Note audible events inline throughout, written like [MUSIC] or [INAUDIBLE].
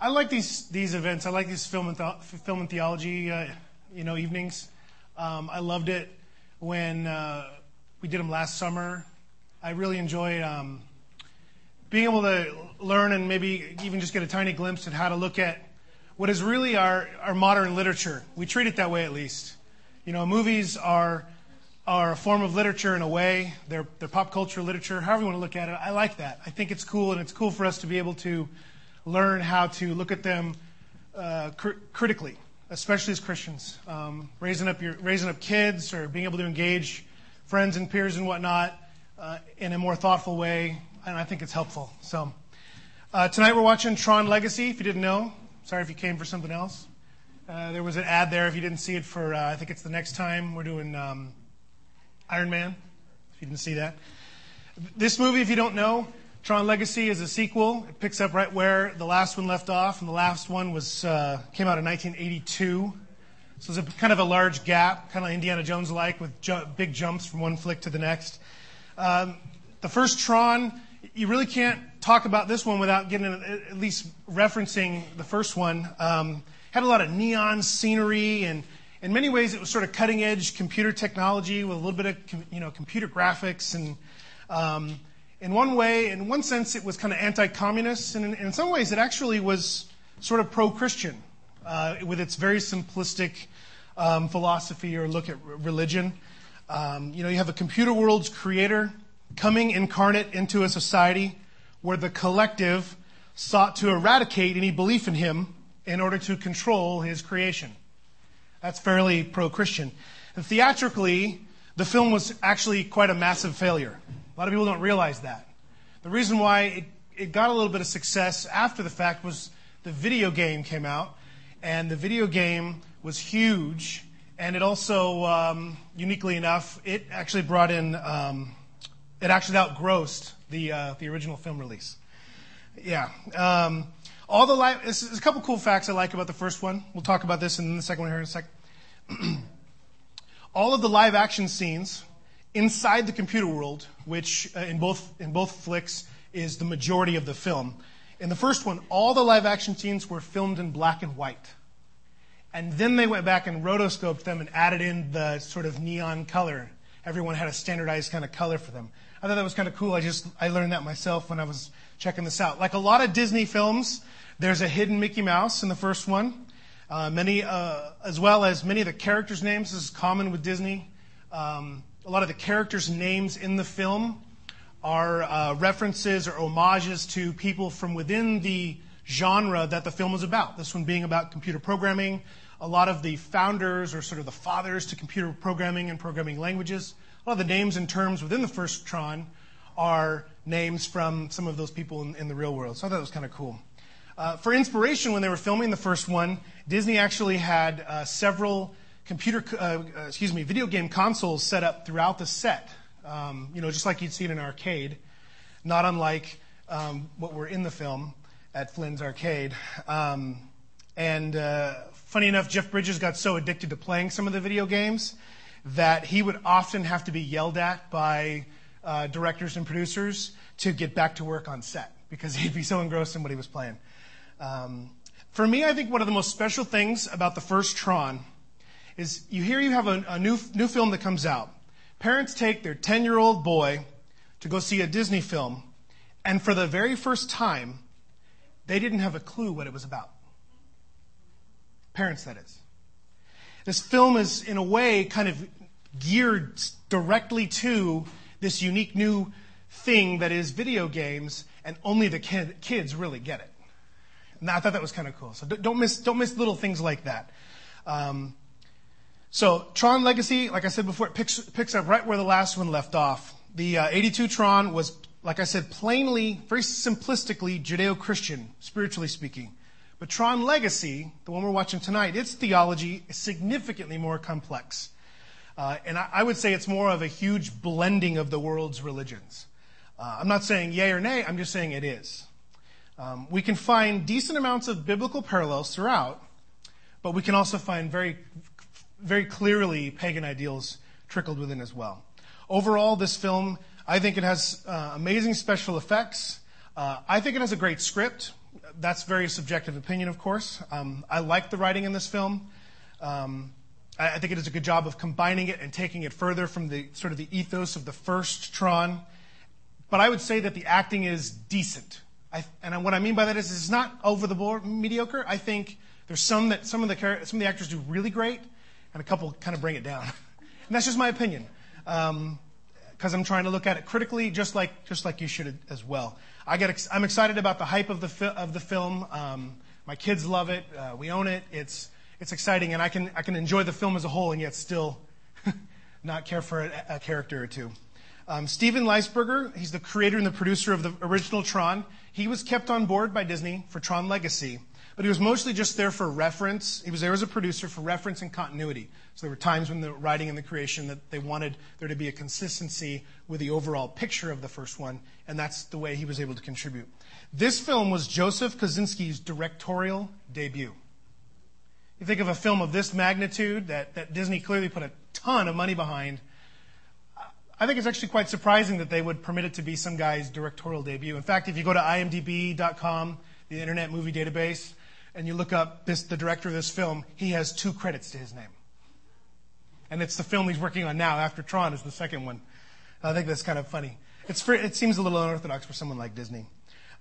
I like these these events. I like these film and, film and theology, uh, you know, evenings. Um, I loved it when uh, we did them last summer. I really enjoy um, being able to learn and maybe even just get a tiny glimpse at how to look at what is really our, our modern literature. We treat it that way at least. You know, movies are are a form of literature in a way. They're, they're pop culture literature, however you want to look at it. I like that. I think it's cool, and it's cool for us to be able to learn how to look at them uh, cr- critically, especially as Christians. Um, raising up your raising up kids or being able to engage friends and peers and whatnot uh, in a more thoughtful way, and I think it's helpful. So uh, tonight we're watching Tron Legacy. If you didn't know, sorry if you came for something else. Uh, there was an ad there. If you didn't see it for, uh, I think it's the next time we're doing. Um, Iron Man, if you didn't see that. This movie, if you don't know, Tron Legacy is a sequel. It picks up right where the last one left off, and the last one was uh, came out in 1982. So there's a kind of a large gap, kind of Indiana Jones like, with ju- big jumps from one flick to the next. Um, the first Tron, you really can't talk about this one without getting at least referencing the first one. Um, had a lot of neon scenery and in many ways, it was sort of cutting edge computer technology with a little bit of you know computer graphics. And um, in one way, in one sense, it was kind of anti-communist, and in, in some ways, it actually was sort of pro-Christian uh, with its very simplistic um, philosophy or look at religion. Um, you know, you have a computer world's creator coming incarnate into a society where the collective sought to eradicate any belief in him in order to control his creation. That's fairly pro Christian. And theatrically, the film was actually quite a massive failure. A lot of people don't realize that. The reason why it, it got a little bit of success after the fact was the video game came out, and the video game was huge, and it also, um, uniquely enough, it actually brought in, um, it actually outgrossed the, uh, the original film release. Yeah. Um, all the live, there's a couple cool facts I like about the first one. We'll talk about this in the second one here in a second. [CLEARS THROAT] all of the live action scenes inside the computer world, which uh, in both in both flicks is the majority of the film. In the first one, all the live action scenes were filmed in black and white. And then they went back and rotoscoped them and added in the sort of neon color. Everyone had a standardized kind of color for them. I thought that was kind of cool. I just I learned that myself when I was checking this out. Like a lot of Disney films, there's a hidden Mickey Mouse in the first one. Uh, many, uh, as well as many of the characters' names. This is common with Disney. Um, a lot of the characters' names in the film are uh, references or homages to people from within the genre that the film is about. This one being about computer programming. A lot of the founders or sort of the fathers to computer programming and programming languages. A lot of the names and terms within the first Tron are names from some of those people in, in the real world. So I thought it was kind of cool. Uh, for inspiration, when they were filming the first one, Disney actually had uh, several computer, uh, uh, excuse me, video game consoles set up throughout the set. Um, you know, just like you'd see in an arcade, not unlike um, what were in the film at Flynn's Arcade. Um, and uh, funny enough, Jeff Bridges got so addicted to playing some of the video games that he would often have to be yelled at by uh, directors and producers to get back to work on set because [LAUGHS] he'd be so engrossed in what he was playing. Um, for me, I think one of the most special things about the first Tron is you hear you have a, a new, new film that comes out. Parents take their 10 year old boy to go see a Disney film, and for the very first time, they didn't have a clue what it was about. Parents, that is. This film is, in a way, kind of geared directly to this unique new thing that is video games, and only the kid, kids really get it. And I thought that was kind of cool. So don't miss, don't miss little things like that. Um, so Tron Legacy, like I said before, it picks, picks up right where the last one left off. The uh, 82 Tron was, like I said, plainly, very simplistically Judeo-Christian, spiritually speaking. But Tron Legacy, the one we're watching tonight, its theology is significantly more complex. Uh, and I, I, would say it's more of a huge blending of the world's religions. Uh, I'm not saying yay or nay, I'm just saying it is. Um, we can find decent amounts of biblical parallels throughout, but we can also find very, very clearly pagan ideals trickled within as well. Overall, this film, I think it has uh, amazing special effects. Uh, I think it has a great script. That's very subjective opinion, of course. Um, I like the writing in this film. Um, I, I think it does a good job of combining it and taking it further from the sort of the ethos of the first Tron. But I would say that the acting is decent. I, and what I mean by that is it's not over the board mediocre. I think there's some that some of the some of the actors do really great, and a couple kind of bring it down. [LAUGHS] and that's just my opinion, because um, I'm trying to look at it critically, just like just like you should as well. I get ex- I'm excited about the hype of the fi- of the film. Um, my kids love it. Uh, we own it. It's it's exciting, and I can I can enjoy the film as a whole, and yet still [LAUGHS] not care for a, a character or two. Um, Steven Lisberger, he's the creator and the producer of the original Tron. He was kept on board by Disney for Tron Legacy, but he was mostly just there for reference. He was there as a producer for reference and continuity. So there were times when the writing and the creation that they wanted there to be a consistency with the overall picture of the first one, and that's the way he was able to contribute. This film was Joseph Kosinski's directorial debut. You think of a film of this magnitude that, that Disney clearly put a ton of money behind I think it's actually quite surprising that they would permit it to be some guy's directorial debut. In fact, if you go to imdb.com, the Internet Movie Database, and you look up this, the director of this film, he has two credits to his name. And it's the film he's working on now after Tron is the second one. I think that's kind of funny. It's for, it seems a little unorthodox for someone like Disney.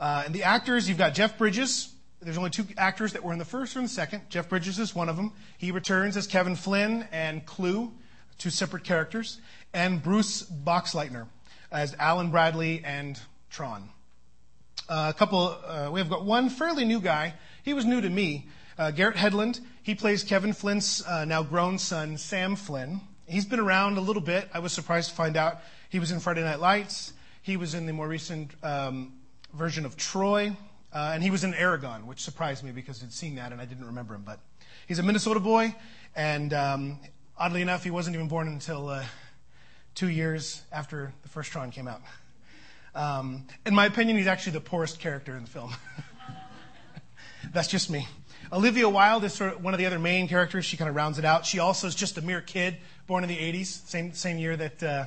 Uh, and the actors, you've got Jeff Bridges. There's only two actors that were in the first or in the second. Jeff Bridges is one of them. He returns as Kevin Flynn and Clu, two separate characters and Bruce Boxleitner as Alan Bradley and Tron. Uh, a couple, uh, we have got one fairly new guy. He was new to me. Uh, Garrett Hedlund. He plays Kevin Flynn's uh, now grown son, Sam Flynn. He's been around a little bit. I was surprised to find out he was in Friday Night Lights. He was in the more recent um, version of Troy. Uh, and he was in Eragon, which surprised me because I'd seen that and I didn't remember him. But he's a Minnesota boy. And um, oddly enough, he wasn't even born until uh, two years after the first Tron came out. Um, in my opinion, he's actually the poorest character in the film. [LAUGHS] That's just me. Olivia Wilde is sort of one of the other main characters. She kind of rounds it out. She also is just a mere kid, born in the 80s, same, same year that, uh,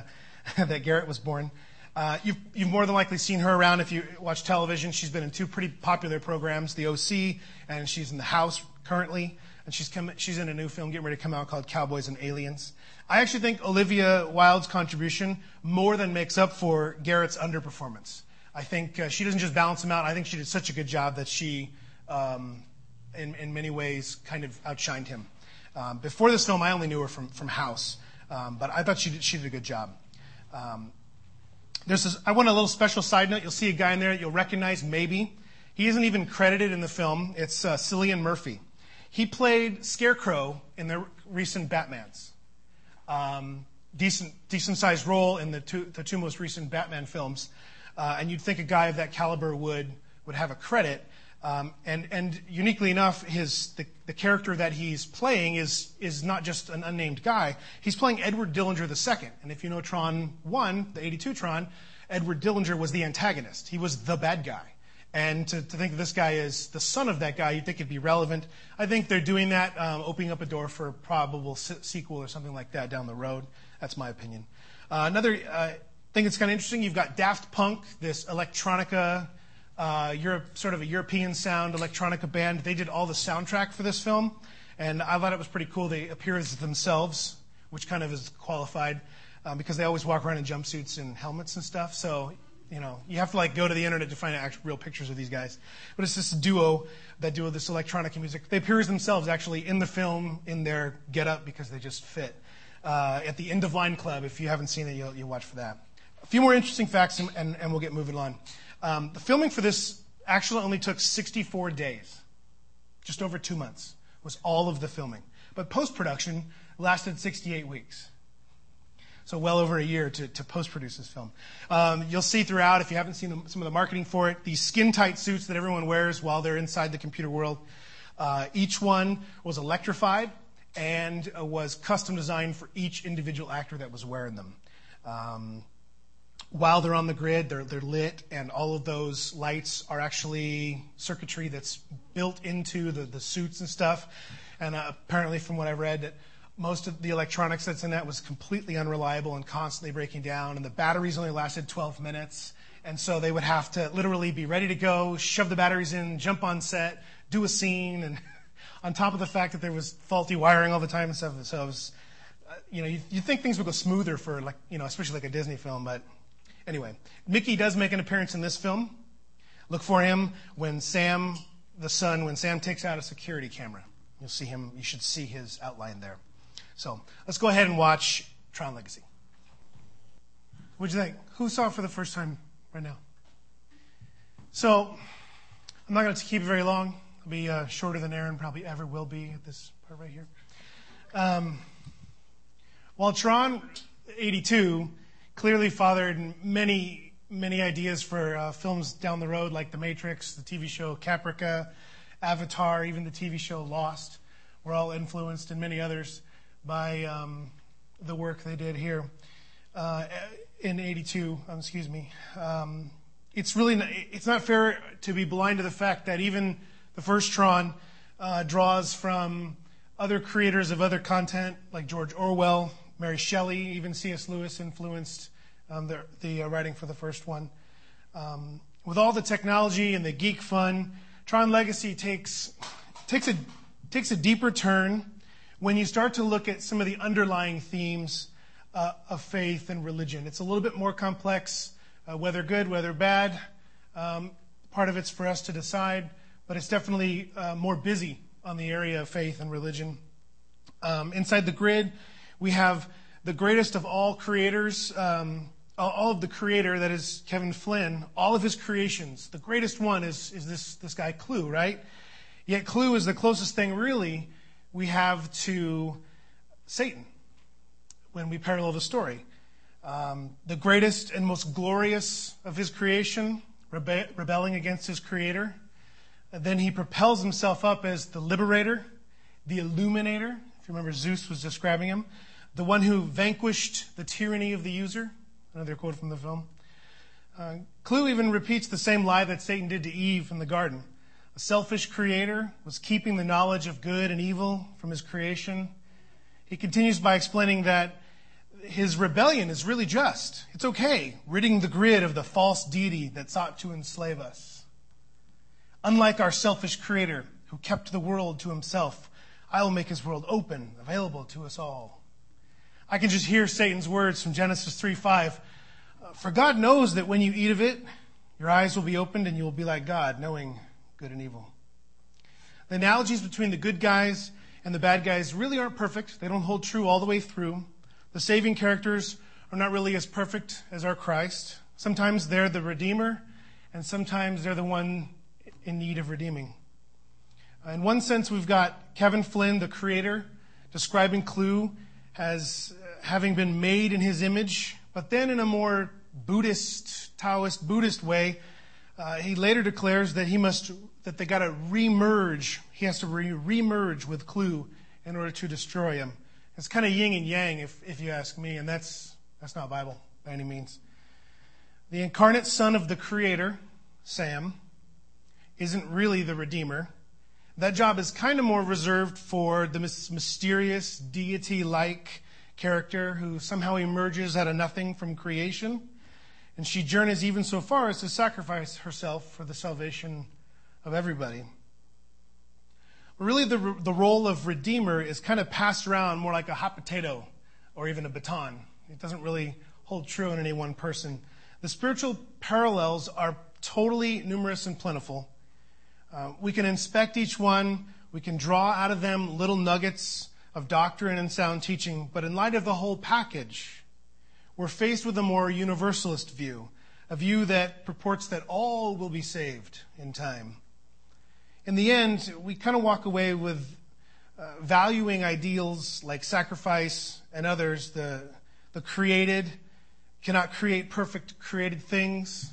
[LAUGHS] that Garrett was born. Uh, you've, you've more than likely seen her around if you watch television. She's been in two pretty popular programs, The OC, and she's in The House currently. And she's, come, she's in a new film getting ready to come out called Cowboys and Aliens. I actually think Olivia Wilde's contribution more than makes up for Garrett's underperformance. I think uh, she doesn't just balance him out. I think she did such a good job that she, um, in, in many ways, kind of outshined him. Um, before this film, I only knew her from, from House, um, but I thought she did, she did a good job. Um, there's this, I want a little special side note. You'll see a guy in there that you'll recognize, maybe. He isn't even credited in the film. It's uh, Cillian Murphy. He played Scarecrow in the recent Batmans um, decent, decent sized role in the two, the two most recent Batman films. Uh, and you'd think a guy of that caliber would, would have a credit. Um, and, and uniquely enough, his, the, the character that he's playing is, is not just an unnamed guy. He's playing Edward Dillinger II. And if you know Tron 1, the 82 Tron, Edward Dillinger was the antagonist. He was the bad guy. And to, to think this guy is the son of that guy, you'd think it'd be relevant. I think they're doing that, um, opening up a door for a probable se- sequel or something like that down the road. That's my opinion. Uh, another uh, thing that's kind of interesting, you've got Daft Punk, this electronica, uh, Europe, sort of a European sound electronica band. They did all the soundtrack for this film, and I thought it was pretty cool. They appear as themselves, which kind of is qualified um, because they always walk around in jumpsuits and helmets and stuff. So you know, you have to like go to the internet to find actual real pictures of these guys. But it's this duo that do this electronic music. They appear as themselves actually in the film in their getup because they just fit. Uh, at the End of Line Club, if you haven't seen it, you'll, you'll watch for that. A few more interesting facts, and, and, and we'll get moving on. Um, the filming for this actually only took 64 days, just over two months was all of the filming. But post production lasted 68 weeks so well over a year to, to post-produce this film. Um, you'll see throughout, if you haven't seen the, some of the marketing for it, these skin-tight suits that everyone wears while they're inside the computer world. Uh, each one was electrified and uh, was custom designed for each individual actor that was wearing them. Um, while they're on the grid, they're, they're lit, and all of those lights are actually circuitry that's built into the, the suits and stuff. And uh, apparently, from what I've read, that most of the electronics that's in that was completely unreliable and constantly breaking down, and the batteries only lasted 12 minutes. And so they would have to literally be ready to go, shove the batteries in, jump on set, do a scene, and [LAUGHS] on top of the fact that there was faulty wiring all the time and stuff. So uh, you know, you, you think things would go smoother for like, you know, especially like a Disney film. But anyway, Mickey does make an appearance in this film. Look for him when Sam, the son, when Sam takes out a security camera. You'll see him, you should see his outline there. So let's go ahead and watch Tron Legacy. What'd you think? Who saw it for the first time right now? So I'm not going to keep it very long. I'll be uh, shorter than Aaron probably ever will be at this part right here. Um, while Tron 82 clearly fathered many, many ideas for uh, films down the road, like The Matrix, the TV show Caprica, Avatar, even the TV show Lost, were all influenced, and many others, by um, the work they did here uh, in 82, um, excuse me. Um, it's really not, it's not fair to be blind to the fact that even the first Tron uh, draws from other creators of other content like George Orwell, Mary Shelley, even C.S. Lewis influenced um, the, the uh, writing for the first one. Um, with all the technology and the geek fun, Tron Legacy takes takes a takes a deeper turn when you start to look at some of the underlying themes uh, of faith and religion. It's a little bit more complex, uh, whether good, whether bad. Um, part of it's for us to decide, but it's definitely uh, more busy on the area of faith and religion. Um, inside the grid, we have the greatest of all creators, um, all of the creator that is Kevin Flynn, all of his creations. The greatest one is, is this, this guy, Clu, right? Yet Clu is the closest thing, really, we have to Satan when we parallel the story. Um, the greatest and most glorious of his creation, rebe- rebelling against his creator. And then he propels himself up as the liberator, the illuminator. If you remember, Zuse was describing him. The one who vanquished the tyranny of the user. Another quote from the film. Uh, Clu even repeats the same lie that Satan did to Eve in the garden. A selfish creator was keeping the knowledge of good and evil from his creation. He continues by explaining that his rebellion is really just. It's okay, ridding the grid of the false deity that sought to enslave us. Unlike our selfish creator who kept the world to himself, I will make his world open, available to us all. I can just hear Satan's words from Genesis 3 5. For God knows that when you eat of it, your eyes will be opened and you will be like God, knowing good and evil. The analogies between the good guys and the bad guys really aren't perfect. They don't hold true all the way through. The saving characters are not really as perfect as our Christ. Sometimes they're the Redeemer, and sometimes they're the one in need of redeeming. In one sense, we've got Kevin Flynn, the creator, describing Clu as having been made in his image, but then in a more Buddhist, Taoist, Buddhist way, uh, he later declares that he must, that they got to remerge. He has to re- remerge with Clu in order to destroy him. It's kind of yin and yang, if, if you ask me, and that's, that's not Bible by any means. The incarnate son of the Creator, Sam, isn't really the Redeemer. That job is kind of more reserved for the mysterious, deity like character who somehow emerges out of nothing from creation. And she journeys even so far as to sacrifice herself for the salvation of everybody. Really, the, the role of Redeemer is kind of passed around more like a hot potato or even a baton. It doesn't really hold true in any one person. The spiritual parallels are totally numerous and plentiful. Uh, we can inspect each one, we can draw out of them little nuggets of doctrine and sound teaching, but in light of the whole package, we're faced with a more universalist view, a view that purports that all will be saved in time in the end, we kind of walk away with uh, valuing ideals like sacrifice and others, the, the created cannot create perfect created things.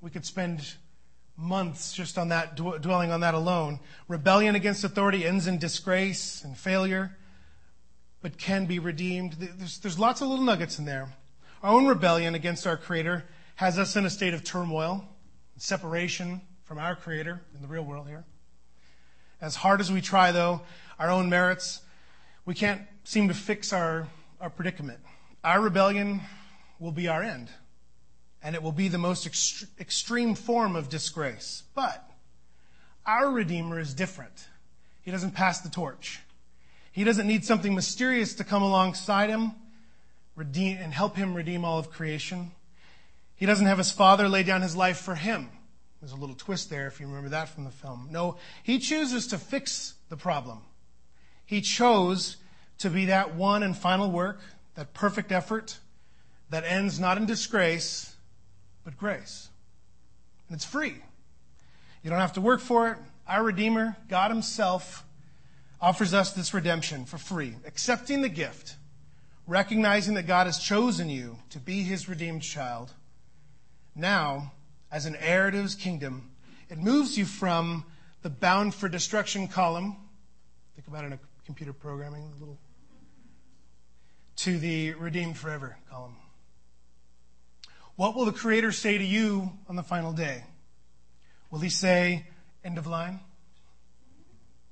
We could spend months just on that, dwelling on that alone. Rebellion against authority ends in disgrace and failure, but can be redeemed. There's, there's lots of little nuggets in there. Our own rebellion against our Creator has us in a state of turmoil, separation, from our Creator in the real world here. As hard as we try, though, our own merits, we can't seem to fix our, our predicament. Our rebellion will be our end. and it will be the most ext- extreme form of disgrace. But our Redeemer is different. He doesn't pass the torch. He doesn't need something mysterious to come alongside him redeem, and help him redeem all of creation. He doesn't have his father lay down his life for him. There's a little twist there if you remember that from the film. No, he chooses to fix the problem. He chose to be that one and final work, that perfect effort that ends not in disgrace, but grace. And it's free. You don't have to work for it. Our Redeemer, God Himself, offers us this redemption for free, accepting the gift, recognizing that God has chosen you to be His redeemed child. Now, as an heir to His kingdom, it moves you from the bound for destruction column. Think about it in a computer programming, little, to the redeemed forever column. What will the Creator say to you on the final day? Will He say, end of line?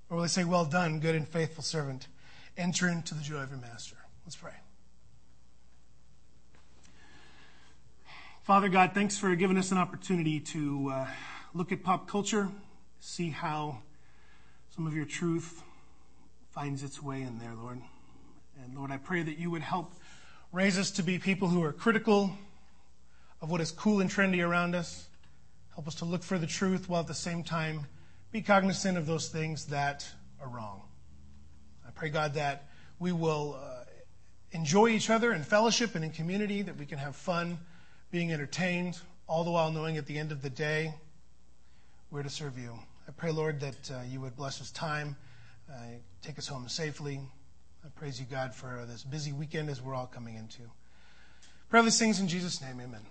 Or will He say, well done, good and faithful servant? Enter into the joy of your master. Let's pray. Father God, thanks for giving us an opportunity to uh, look at pop culture, see how some of your truth finds its way in there, Lord. And Lord, I pray that you would help raise us to be people who are critical of what is cool and trendy around us. Help us to look for the truth while at the same time be cognizant of those things that are wrong. I pray, God, that we will uh, enjoy each other in fellowship and in community, that we can have fun being entertained, all the while knowing at the end of the day we're to serve you. I pray, Lord, that uh, you would bless us time, uh, take us home safely. I praise you, God, for this busy weekend as we're all coming into. Pray these things in Jesus' name. Amen.